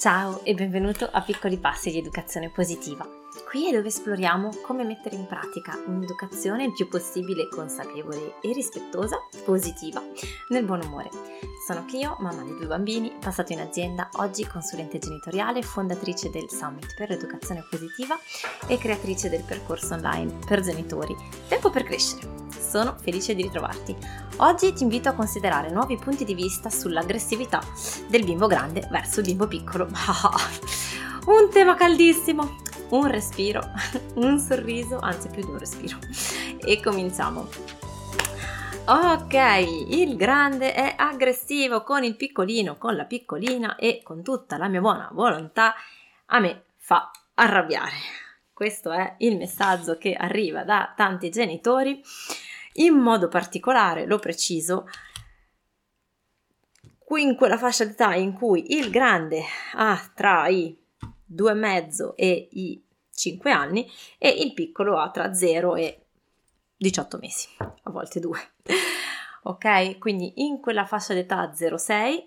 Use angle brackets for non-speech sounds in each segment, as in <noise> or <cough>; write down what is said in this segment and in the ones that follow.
Ciao e benvenuto a Piccoli Passi di Educazione Positiva. Qui è dove esploriamo come mettere in pratica un'educazione il più possibile consapevole e rispettosa, positiva, nel buon umore. Sono Clio, mamma di due bambini, passato in azienda, oggi consulente genitoriale, fondatrice del Summit per l'educazione positiva e creatrice del percorso online per genitori. Tempo per crescere sono felice di ritrovarti. Oggi ti invito a considerare nuovi punti di vista sull'aggressività del bimbo grande verso il bimbo piccolo. <laughs> un tema caldissimo, un respiro, <laughs> un sorriso, anzi più di un respiro. E cominciamo. Ok, il grande è aggressivo con il piccolino, con la piccolina e con tutta la mia buona volontà a me fa arrabbiare. Questo è il messaggio che arriva da tanti genitori in modo particolare, lo preciso, qui in quella fascia d'età in cui il grande ha tra i due e mezzo e i 5 anni e il piccolo ha tra 0 e 18 mesi, a volte 2. ok? Quindi in quella fascia d'età 0-6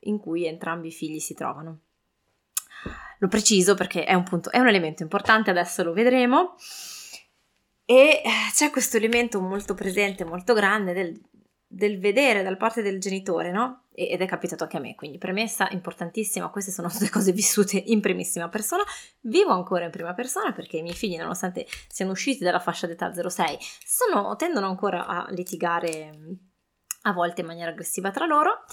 in cui entrambi i figli si trovano. Lo preciso perché è un punto, è un elemento importante, adesso lo vedremo. E c'è questo elemento molto presente, molto grande del, del vedere dal parte del genitore, no? Ed è capitato anche a me, quindi premessa importantissima, queste sono <laughs> tutte cose vissute in primissima persona, vivo ancora in prima persona perché i miei figli, nonostante siano usciti dalla fascia d'età 06, sono, tendono ancora a litigare a volte in maniera aggressiva tra loro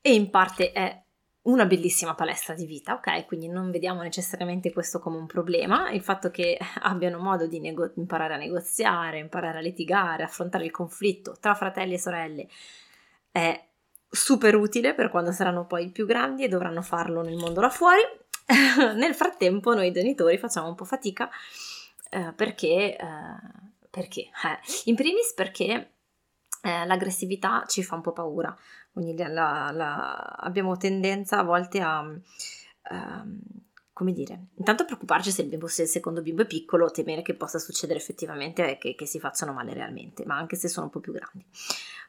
e in parte è una bellissima palestra di vita, ok? Quindi non vediamo necessariamente questo come un problema, il fatto che <laughs> abbiano modo di nego- imparare a negoziare, imparare a litigare, affrontare il conflitto tra fratelli e sorelle è super utile per quando saranno poi più grandi e dovranno farlo nel mondo là fuori. <laughs> nel frattempo noi genitori facciamo un po' fatica eh, perché, eh, perché? Eh, in primis perché eh, l'aggressività ci fa un po' paura, quindi la, la, abbiamo tendenza a volte a, uh, come dire, intanto preoccuparci se il, bimbo, se il secondo bimbo è piccolo, temere che possa succedere effettivamente che, che si facciano male realmente, ma anche se sono un po' più grandi.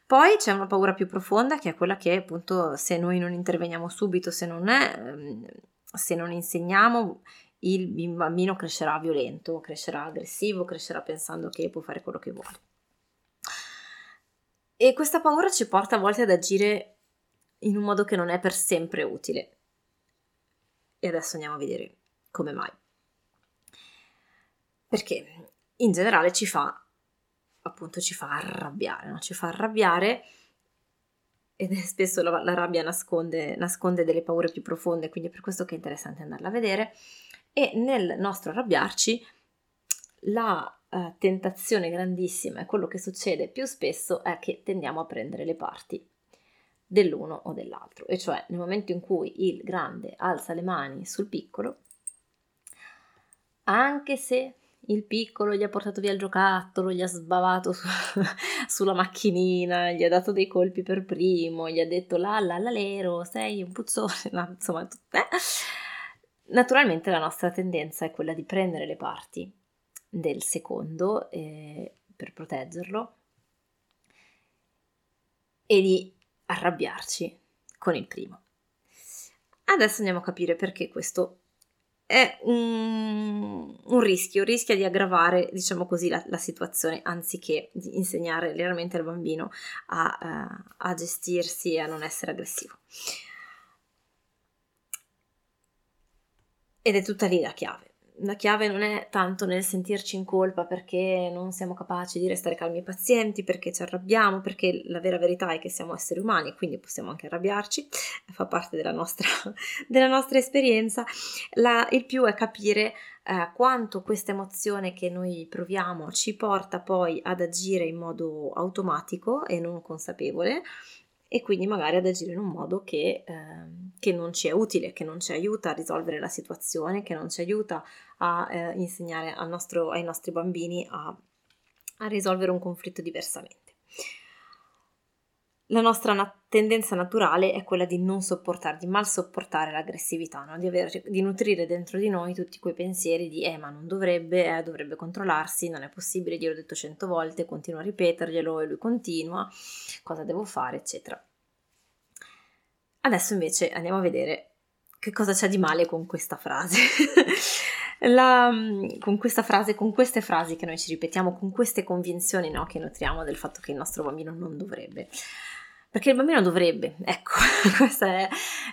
Poi c'è una paura più profonda che è quella che appunto se noi non interveniamo subito, se non, è, ehm, se non insegniamo, il bambino crescerà violento, crescerà aggressivo, crescerà pensando che può fare quello che vuole. E questa paura ci porta a volte ad agire in un modo che non è per sempre utile. E adesso andiamo a vedere come mai. Perché in generale ci fa, appunto, ci fa arrabbiare, no? ci fa arrabbiare ed spesso la, la rabbia nasconde, nasconde delle paure più profonde, quindi è per questo che è interessante andarla a vedere. E nel nostro arrabbiarci, la uh, tentazione grandissima e quello che succede più spesso è che tendiamo a prendere le parti dell'uno o dell'altro, e cioè nel momento in cui il grande alza le mani sul piccolo, anche se il piccolo gli ha portato via il giocattolo, gli ha sbavato su, <laughs> sulla macchinina, gli ha dato dei colpi per primo, gli ha detto la la la lero, sei un puzzone, <laughs> no, insomma, eh? naturalmente la nostra tendenza è quella di prendere le parti del secondo eh, per proteggerlo e di arrabbiarci con il primo. Adesso andiamo a capire perché questo è un, un rischio, rischia di aggravare, diciamo così, la, la, situazione anziché di insegnare veramente al bambino a, uh, a gestirsi e a non essere aggressivo. Ed è tutta lì la chiave la chiave non è tanto nel sentirci in colpa perché non siamo capaci di restare calmi e pazienti, perché ci arrabbiamo, perché la vera verità è che siamo esseri umani e quindi possiamo anche arrabbiarci, <laughs> fa parte della nostra, <laughs> della nostra esperienza. La, il più è capire eh, quanto questa emozione che noi proviamo ci porta poi ad agire in modo automatico e non consapevole e quindi magari ad agire in un modo che, eh, che, non ci è utile, che non ci aiuta a risolvere la situazione, che non ci aiuta a eh, insegnare nostro, ai nostri bambini a, a risolvere un conflitto diversamente. La nostra na- tendenza naturale è quella di non sopportare, di mal sopportare l'aggressività, no? di, aver, di, nutrire dentro di noi tutti quei pensieri di eh ma non dovrebbe, eh, dovrebbe controllarsi, non è possibile, gliel'ho detto cento volte, continuo a ripeterglielo e lui continua, cosa devo fare, eccetera. Adesso invece andiamo a vedere che cosa c'è di male con questa frase? <laughs> La, con questa frase, con queste frasi che noi ci ripetiamo, con queste convinzioni no, che nutriamo del fatto che il nostro bambino non dovrebbe. Perché il bambino dovrebbe, ecco, <laughs> questa è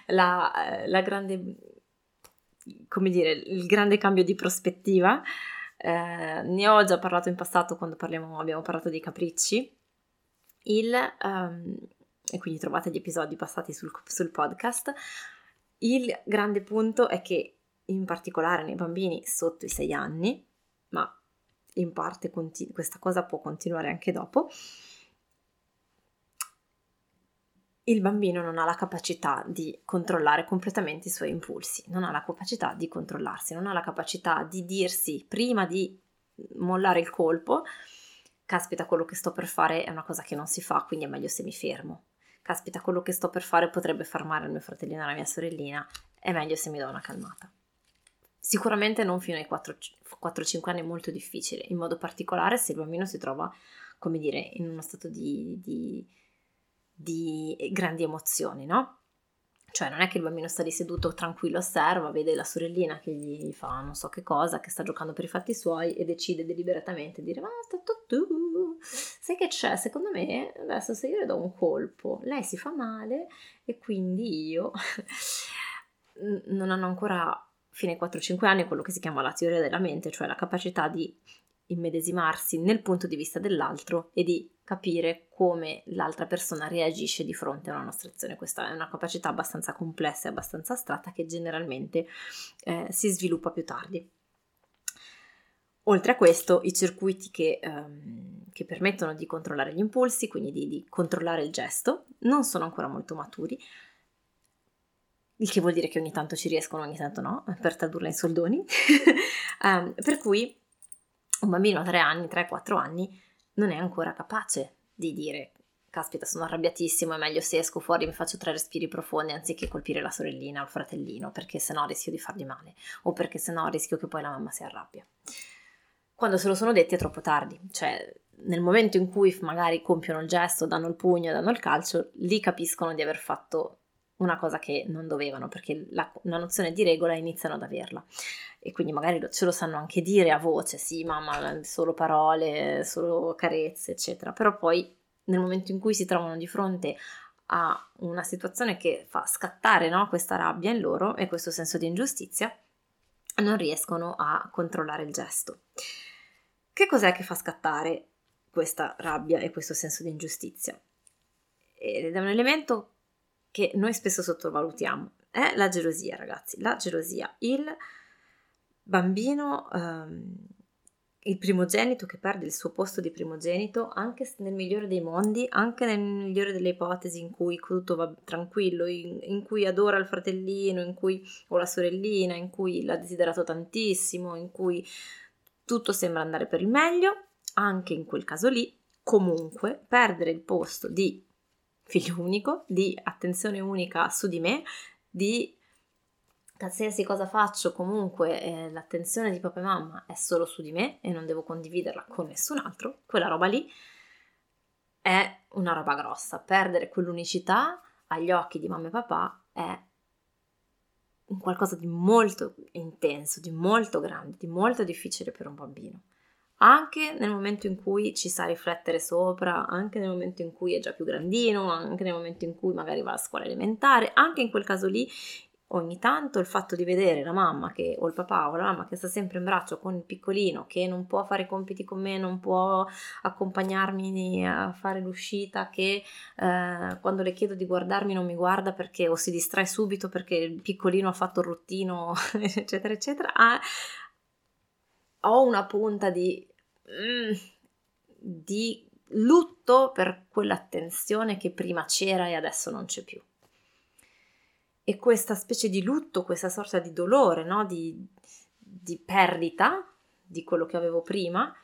la, la grande, come dire, il grande cambio di prospettiva. Eh, ne ho già parlato in passato quando parliamo, abbiamo parlato dei capricci. Il, um, e quindi trovate gli episodi passati sul, sul podcast. Il grande punto è che in particolare nei bambini sotto i 6 anni, ma in parte continu- questa cosa può continuare anche dopo, il bambino non ha la capacità di controllare completamente i suoi impulsi, non ha la capacità di controllarsi, non ha la capacità di dirsi prima di mollare il colpo, caspita quello che sto per fare è una cosa che non si fa, quindi è meglio se mi fermo. Caspita quello che sto per fare potrebbe far male al mio fratellino e alla mia sorellina, è meglio se mi do una calmata. Sicuramente non fino ai 4-5 anni è molto difficile, in modo particolare se il bambino si trova, come dire, in uno stato di, di, di grandi emozioni, no? Cioè non è che il bambino sta lì seduto tranquillo, osserva, vede la sorellina che gli fa non so che cosa, che sta giocando per i fatti suoi e decide deliberatamente di dire ma tu, tu, sai che c'è? Secondo me adesso se io le do un colpo, lei si fa male e quindi io <laughs> non hanno ancora fino ai 4-5 anni quello che si chiama la teoria della mente, cioè la capacità di immedesimarsi nel punto di vista dell'altro e di capire come l'altra persona reagisce di fronte a una nostra azione. Questa è una capacità abbastanza complessa e abbastanza astratta che generalmente eh, si sviluppa più tardi. Oltre a questo, i circuiti che, ehm, che, permettono di controllare gli impulsi, quindi di, di controllare il gesto, non sono ancora molto maturi, il che vuol dire che ogni tanto ci riescono, ogni tanto no, per tradurla in soldoni. um, <laughs> per cui un bambino a 3 anni, 3-4 anni, non è ancora capace di dire caspita sono arrabbiatissimo, è meglio se esco fuori e mi faccio tre respiri profondi anziché colpire la sorellina o il fratellino, perché sennò rischio di fargli male, o perché sennò rischio che poi la mamma si arrabbia. Quando se lo sono detti è troppo tardi, cioè nel momento in cui magari compiono il gesto, danno il pugno, danno il calcio, lì capiscono di aver fatto una cosa che non dovevano, perché la, una nozione di regola iniziano ad averla. E quindi magari ce lo sanno anche dire a voce, sì, mamma, solo parole, solo carezze, eccetera. Però poi nel momento in cui si trovano di fronte a una situazione che fa scattare no, questa rabbia in loro e questo senso di ingiustizia, non riescono a controllare il gesto. Che cos'è che fa scattare questa rabbia e questo senso di ingiustizia? Ed è un elemento che noi spesso sottovalutiamo è la gelosia, ragazzi. La gelosia. Il bambino, ehm, il primogenito che perde il suo posto di primogenito, anche nel migliore dei mondi, anche nel migliore delle ipotesi in cui tutto va tranquillo, in, in cui adora il fratellino, in cui, o la sorellina, in cui l'ha desiderato tantissimo, in cui tutto sembra andare per il meglio, anche in quel caso lì, comunque perdere il posto di figlio unico, di attenzione unica su di me, di qualsiasi cosa faccio comunque eh, l'attenzione di papà e mamma è solo su di me e non devo condividerla con nessun altro, quella roba lì è una roba grossa. Perdere quell'unicità agli occhi di mamma e papà è qualcosa di molto intenso, di molto grande, di molto difficile per un bambino anche nel momento in cui ci sa riflettere sopra, anche nel momento in cui è già più grandino, anche nel momento in cui magari va a scuola elementare, anche in quel caso lì ogni tanto il fatto di vedere la mamma che, o il papà o la mamma che sta sempre in braccio con il piccolino che non può fare compiti con me, non può accompagnarmi a fare l'uscita, che eh, quando le chiedo di guardarmi non mi guarda perché o si distrae subito perché il piccolino ha fatto il rottino, <laughs> eccetera, eccetera, ha, ho una punta di mm, di lutto per quell'attenzione che prima c'era e adesso non c'è più. E questa specie di lutto, questa sorta di dolore, no? di, di perdita di quello che avevo prima,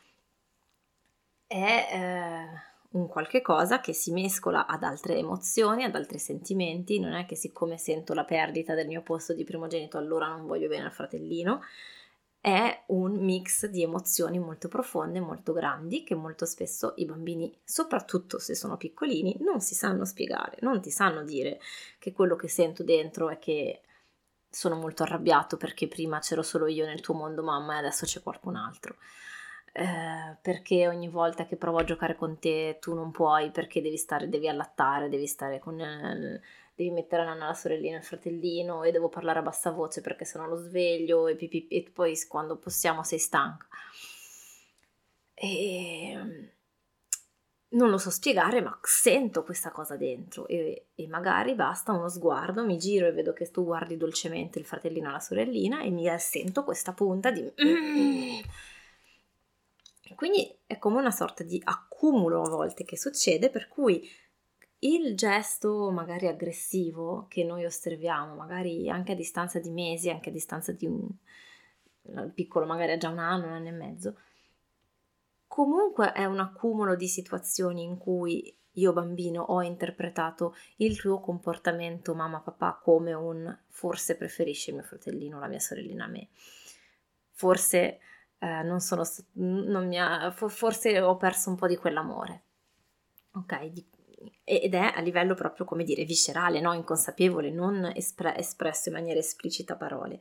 è eh, un qualche cosa che si mescola ad altre emozioni, ad altri sentimenti. Non è che siccome sento la perdita del mio posto di primogenito allora non voglio bene al fratellino, è un mix di emozioni molto profonde, molto grandi, che molto spesso i bambini, soprattutto se sono piccolini, non si sanno spiegare, non ti sanno dire che quello che sento dentro è che sono molto arrabbiato perché prima c'ero solo io nel tuo mondo mamma e adesso c'è qualcun altro. Eh, perché ogni volta che provo a giocare con te tu non puoi perché devi stare, devi allattare, devi stare con... Eh, devi mettere la nanna, la sorellina, il fratellino e devo parlare a bassa voce perché sennò lo sveglio e, e poi quando possiamo sei stanca. E non lo so spiegare, ma sento questa cosa dentro e, e, magari basta uno sguardo, mi giro e vedo che tu guardi dolcemente il fratellino e la sorellina e mi sento questa punta di... <clears throat> Quindi è come una sorta di accumulo a volte che succede, per cui il gesto magari aggressivo che noi osserviamo, magari anche a distanza di mesi, anche a distanza di un piccolo, magari ha già un anno, un anno e mezzo, comunque è un accumulo di situazioni in cui io bambino ho interpretato il tuo comportamento mamma papà come un forse preferisce mio fratellino o la mia sorellina a me forse eh, non sono non mi ha, forse ho perso un po' di quell'amore. Ok di, ed è a livello proprio come dire viscerale no? Inconsapevole non espre, espresso in maniera esplicita parole.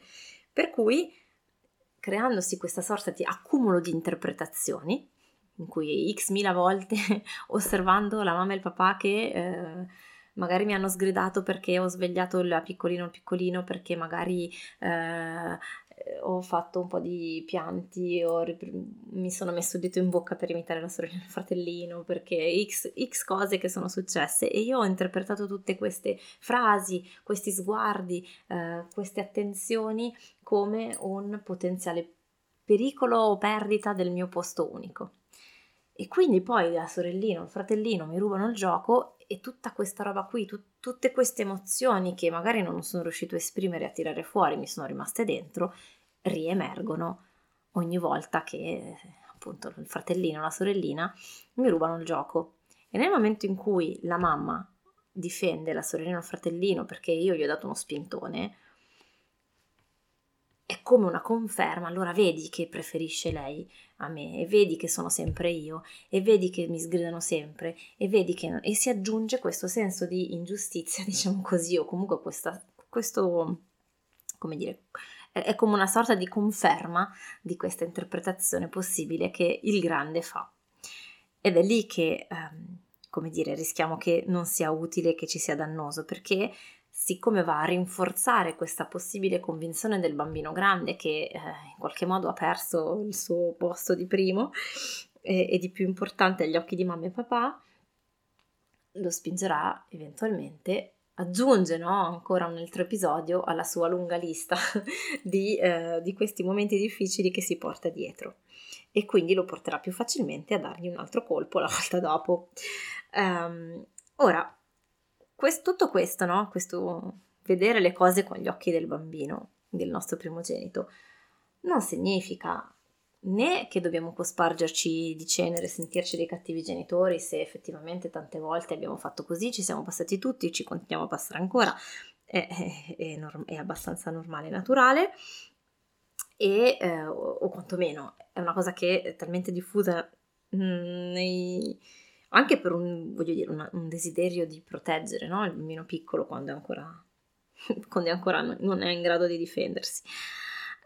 Per cui creandosi questa sorta di accumulo di interpretazioni in cui x mila volte <laughs> osservando la mamma e il papà che eh, magari mi hanno sgridato perché ho svegliato il piccolino il piccolino perché magari eh, ho fatto un po' di pianti o mi sono messo il dito in bocca per imitare la sorella del fratellino perché x, x cose che sono successe e io ho interpretato tutte queste frasi, questi sguardi, eh, queste attenzioni come un potenziale pericolo o perdita del mio posto unico. E quindi poi la sorellina o il fratellino mi rubano il gioco e tutta questa roba qui, tu, tutte queste emozioni che magari non sono riuscito a esprimere, a tirare fuori, mi sono rimaste dentro, riemergono ogni volta che appunto il fratellino la sorellina mi rubano il gioco. E nel momento in cui la mamma difende la sorellina o il fratellino perché io gli ho dato uno spintone, è come una conferma, allora vedi che preferisce lei a me e vedi che sono sempre io e vedi che mi sgridano sempre e vedi che e si aggiunge questo senso di ingiustizia, <laughs> diciamo così, o comunque questa, questo, come dire, è come una sorta di conferma di questa interpretazione possibile che il grande fa. Ed è lì che, ehm, come dire, rischiamo che non sia utile, che ci sia dannoso, perché siccome va a rinforzare questa possibile convinzione del bambino grande che eh, in qualche modo ha perso il suo posto di primo e, e di più importante agli occhi di mamma e papà, lo spingerà eventualmente aggiunge no, ancora un altro episodio alla sua lunga lista <laughs> di, eh, di, questi momenti difficili che si porta dietro e quindi lo porterà più facilmente a dargli un altro colpo la volta dopo. Um, ora, questo, tutto questo, no? questo vedere le cose con gli occhi del bambino, del nostro primogenito, non significa né che dobbiamo cospargerci di cenere, sentirci dei cattivi genitori se effettivamente tante volte abbiamo fatto così, ci siamo passati tutti, ci continuiamo a passare ancora, è, è, è, norm- è abbastanza normale e naturale e, eh, o, o, quantomeno è una cosa che è talmente diffusa mh, nei anche per un, dire, una, un desiderio di proteggere no? il bambino piccolo quando è ancora, <laughs> quando è ancora non è in grado di difendersi.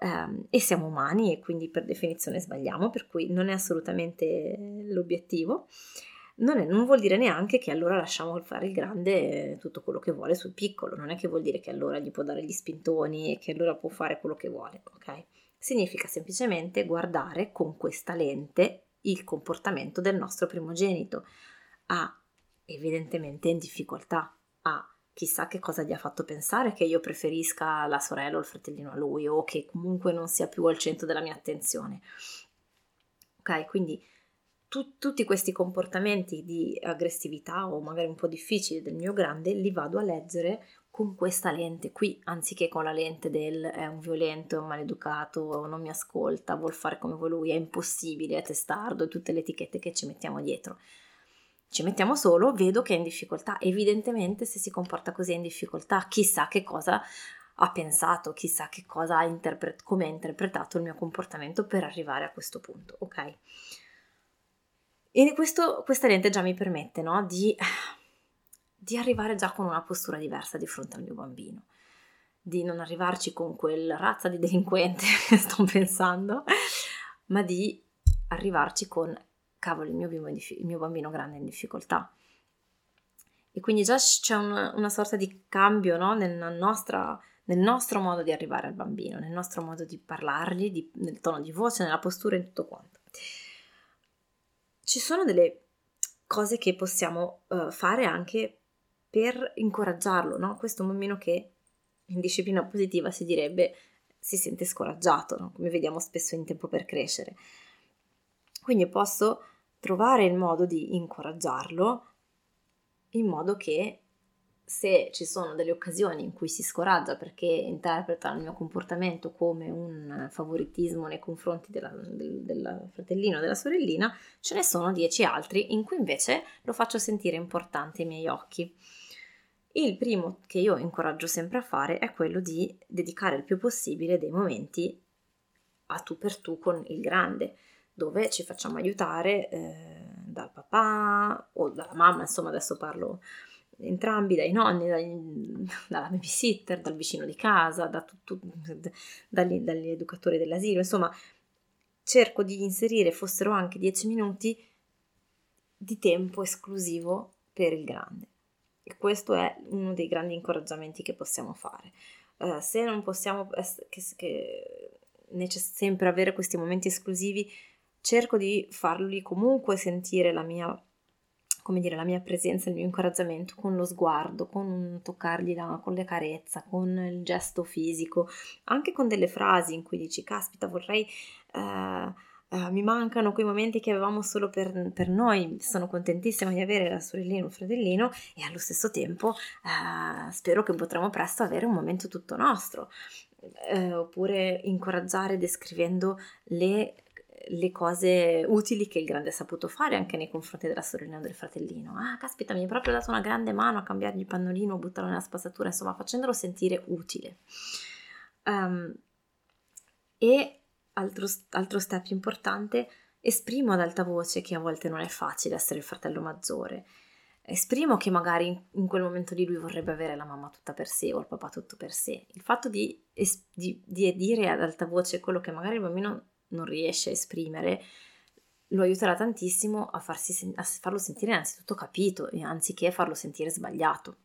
Um, e siamo umani e quindi per definizione sbagliamo, per cui non è assolutamente l'obiettivo. Non, è, non, vuol dire neanche che allora lasciamo fare il grande tutto quello che vuole sul piccolo, non è che vuol dire che allora gli può dare gli spintoni e che allora può fare quello che vuole, ok? Significa semplicemente guardare con questa lente il comportamento del nostro primogenito. Ha evidentemente in difficoltà, ha chissà che cosa gli ha fatto pensare che io preferisca la sorella o il fratellino a lui o che comunque non sia più al centro della mia attenzione. Ok, quindi tu, tutti questi comportamenti di aggressività o magari un po' difficili del mio grande li vado a leggere con questa lente qui, anziché con la lente del è un violento, è un maleducato, non mi ascolta, vuol fare come vuole lui, è impossibile, è testardo tutte le etichette che ci mettiamo dietro. Ci mettiamo solo, vedo che è in difficoltà. Evidentemente se si comporta così è in difficoltà, chissà che cosa ha pensato, chissà che cosa ha interpretato, come ha interpretato il mio comportamento per arrivare a questo punto, ok? E questo, questa lente già mi permette, no, di di arrivare già con una postura diversa di fronte al mio bambino, di non arrivarci con quel razza di delinquente <laughs> che sto pensando, ma di arrivarci con cavolo il mio, il mio bambino grande in difficoltà. E quindi già c'è un, una sorta di cambio no? nella nostra, nel nostro modo di arrivare al bambino, nel nostro modo di parlargli, di, nel tono di voce, nella postura e tutto quanto. Ci sono delle cose che possiamo uh, fare anche per incoraggiarlo, no? Questo bambino che in disciplina positiva si direbbe si sente scoraggiato, no? come vediamo spesso in tempo per crescere. Quindi posso trovare il modo di incoraggiarlo in modo che se ci sono delle occasioni in cui si scoraggia perché interpreta il mio comportamento come un favoritismo nei confronti della, del, del fratellino o della sorellina, ce ne sono dieci altri in cui invece lo faccio sentire importante ai miei occhi. Il primo che io incoraggio sempre a fare è quello di dedicare il più possibile dei momenti a tu per tu con il grande, dove ci facciamo aiutare eh, dal papà o dalla mamma, insomma adesso parlo entrambi, dai nonni, dai, <laughs> dalla babysitter, dal vicino di casa, da tutto, dagli, dagli educatori dell'asilo, insomma cerco di inserire, fossero anche dieci minuti, di tempo esclusivo per il grande. E questo è uno dei grandi incoraggiamenti che possiamo fare. Uh, se non possiamo che, che necess- sempre avere questi momenti esclusivi, cerco di farli comunque sentire la mia come dire, la mia presenza, il mio incoraggiamento con lo sguardo, con toccargli la, con le carezza, con il gesto fisico, anche con delle frasi in cui dici, caspita, vorrei... Eh, Uh, mi mancano quei momenti che avevamo solo per, per, noi. Sono contentissima di avere la sorellina o il fratellino e allo stesso tempo uh, spero che potremo presto avere un momento tutto nostro. Uh, oppure incoraggiare descrivendo le le cose utili che il grande ha saputo fare anche nei confronti della sorellina o del fratellino. Ah, caspita, mi hai proprio dato una grande mano a cambiargli il pannolino, a buttarlo nella spazzatura, insomma, facendolo sentire utile. Um, e altro, altro step importante, esprimo ad alta voce che a volte non è facile essere il fratello maggiore. Esprimo che magari in quel momento lì lui vorrebbe avere la mamma tutta per sé o il papà tutto per sé. Il fatto di, di, di dire ad alta voce quello che magari il bambino non riesce a esprimere, lo aiuterà tantissimo a, farsi, a farlo sentire innanzitutto capito, anziché farlo sentire sbagliato.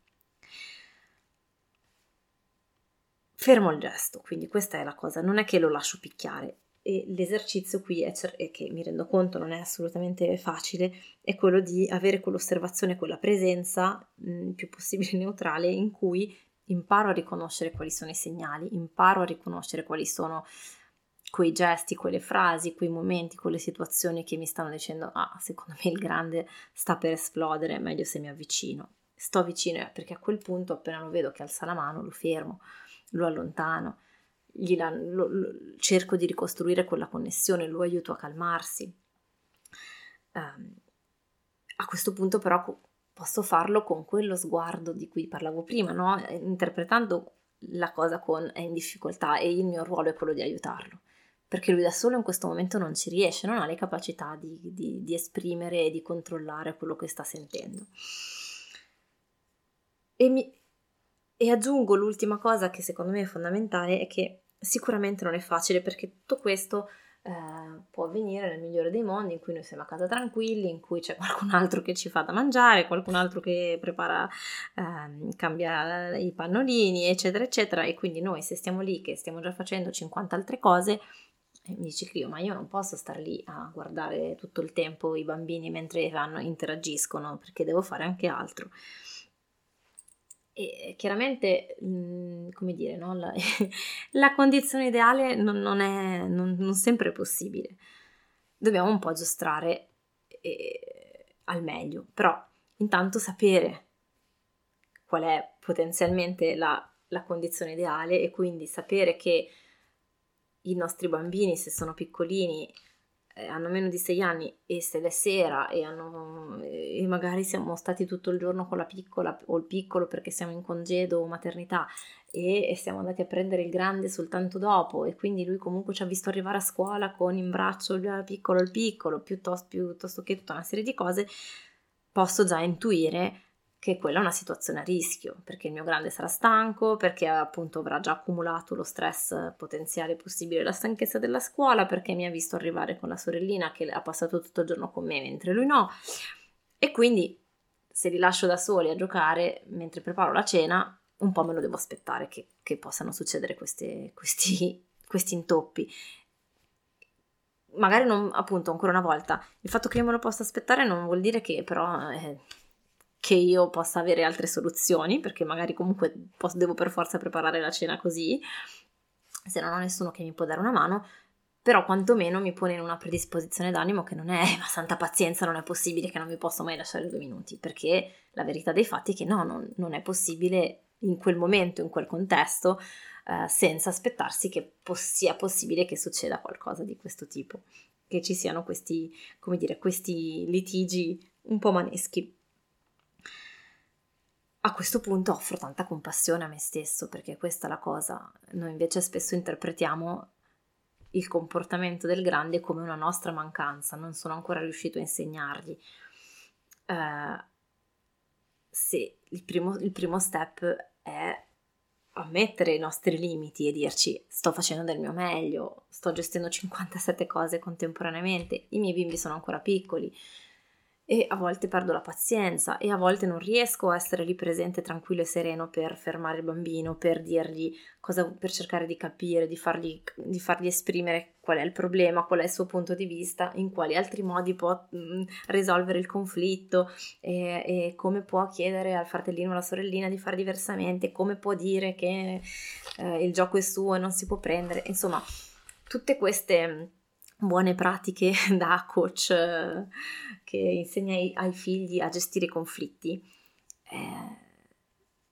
Fermo il gesto, quindi questa è la cosa, non è che lo lascio picchiare. E l'esercizio qui è, cer- che mi rendo conto non è assolutamente facile, è quello di avere quell'osservazione, quella presenza il più possibile <laughs> neutrale in cui imparo a riconoscere quali sono i segnali, imparo a riconoscere quali sono quei gesti, quelle frasi, quei momenti, quelle situazioni che mi stanno dicendo ah, secondo me il grande sta per esplodere, meglio se mi avvicino. Sto vicino perché a quel punto appena lo vedo che alza la mano lo fermo, lo allontano, la, lo, lo, cerco di ricostruire quella connessione, lo aiuto a calmarsi. Um, a questo punto però posso farlo con quello sguardo di cui parlavo prima, no? interpretando la cosa con è in difficoltà e il mio ruolo è quello di aiutarlo perché lui da solo in questo momento non ci riesce, non ha le capacità di, di, di esprimere e di controllare quello che sta sentendo. E, mi, e aggiungo l'ultima cosa che secondo me è fondamentale, è che sicuramente non è facile perché tutto questo eh, può avvenire nel migliore dei mondi in cui noi siamo a casa tranquilli, in cui c'è <laughs> qualcun altro che ci fa da mangiare, qualcun altro che prepara, eh, cambia i pannolini, eccetera, eccetera. E quindi noi se stiamo lì che stiamo già facendo 50 altre cose, e mi dice Clio, ma io non posso stare lì a guardare tutto il tempo i bambini mentre vanno, interagiscono, perché devo fare anche altro. E chiaramente, mh, come dire, no? la, <laughs> la, condizione ideale non, non è non, non sempre possibile. Dobbiamo un po' giostrare eh, al meglio, però intanto sapere qual è potenzialmente la, la condizione ideale e quindi sapere che i nostri bambini, se sono piccolini, eh, hanno meno di 6 anni e se è sera e, hanno, e magari siamo stati tutto il giorno con la piccola o il piccolo perché siamo in congedo o maternità e, e siamo andati a prendere il grande soltanto dopo e quindi lui comunque ci ha visto arrivare a scuola con in braccio il piccolo il piccolo piuttosto, piuttosto che tutta una serie di cose, posso già intuire che quella è una situazione a rischio, perché il mio grande sarà stanco, perché appunto avrà già accumulato lo stress potenziale possibile, la stanchezza della scuola, perché mi ha visto arrivare con la sorellina che ha passato tutto il giorno con me mentre lui no. E quindi se li lascio da soli a giocare mentre preparo la cena, un po' me lo devo aspettare che, che possano succedere queste, questi, <laughs> questi intoppi magari non, appunto, ancora una volta, il fatto che io me lo possa aspettare non vuol dire che però eh, che io possa avere altre soluzioni, perché magari comunque posso, devo per forza preparare la cena così, se non ho nessuno che mi può dare una mano, però quantomeno mi pone in una predisposizione d'animo che non è, <laughs> ma santa pazienza, non è possibile che non vi posso mai lasciare due minuti, perché la verità dei fatti è che no, non, non è possibile in quel momento, in quel contesto, eh, senza aspettarsi che po- sia possibile che succeda qualcosa di questo tipo, che ci siano questi, dire, questi litigi un po' maneschi a questo punto offro tanta compassione a me stesso, perché questa è la cosa. Noi invece spesso interpretiamo il comportamento del grande come una nostra mancanza, non sono ancora riuscito a insegnargli. Uh, se il primo, il primo step è ammettere i nostri limiti e dirci sto facendo del mio meglio, sto gestendo 57 cose contemporaneamente, i miei bimbi sono ancora piccoli, e a volte perdo la pazienza e a volte non riesco a essere lì presente tranquillo e sereno per fermare il bambino, per dirgli cosa, per cercare di capire, di fargli, di fargli esprimere qual è il problema, qual è il suo punto di vista, in quali altri modi può mh, mm, risolvere il conflitto e, e, come può chiedere al fratellino o alla sorellina di fare diversamente, come può dire che eh, il gioco è suo e non si può prendere, insomma, tutte queste buone pratiche <laughs> da coach eh, che insegna ai, figli a gestire i conflitti, eh,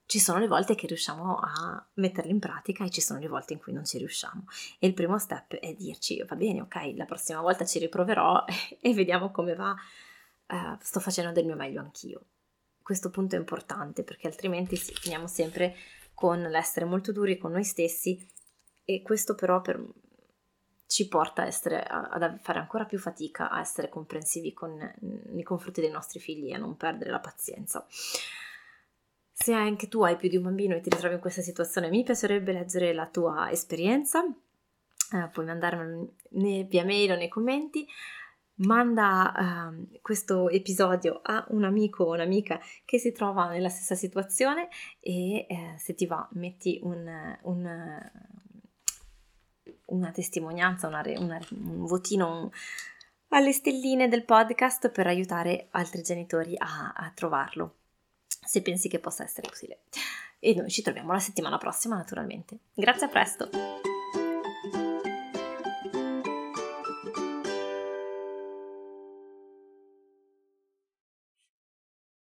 ci sono le volte che riusciamo a metterle in pratica e ci sono le volte in cui non ci riusciamo. E il primo step è dirci, va bene, ok, la prossima volta ci riproverò <laughs> e vediamo come va, eh, sto facendo del mio meglio anch'io. Questo punto è importante perché altrimenti sì, finiamo sempre con l'essere molto duri con noi stessi e questo però per, ci porta a, essere, a, fare ancora più fatica a essere comprensivi con, nei confronti dei nostri figli e a non perdere la pazienza. Se anche tu hai più di un bambino e ti ritrovi in questa situazione, mi piacerebbe leggere la tua esperienza. Eh, puoi mandarmelo via mail o nei commenti. Manda uh, questo episodio a un amico o un'amica che si trova nella stessa situazione e eh, se ti va metti un, un una testimonianza, una, una, un votino alle stelline del podcast per aiutare altri genitori a, a trovarlo, se pensi che possa essere possibile. E noi ci troviamo la settimana prossima, naturalmente. Grazie, a presto!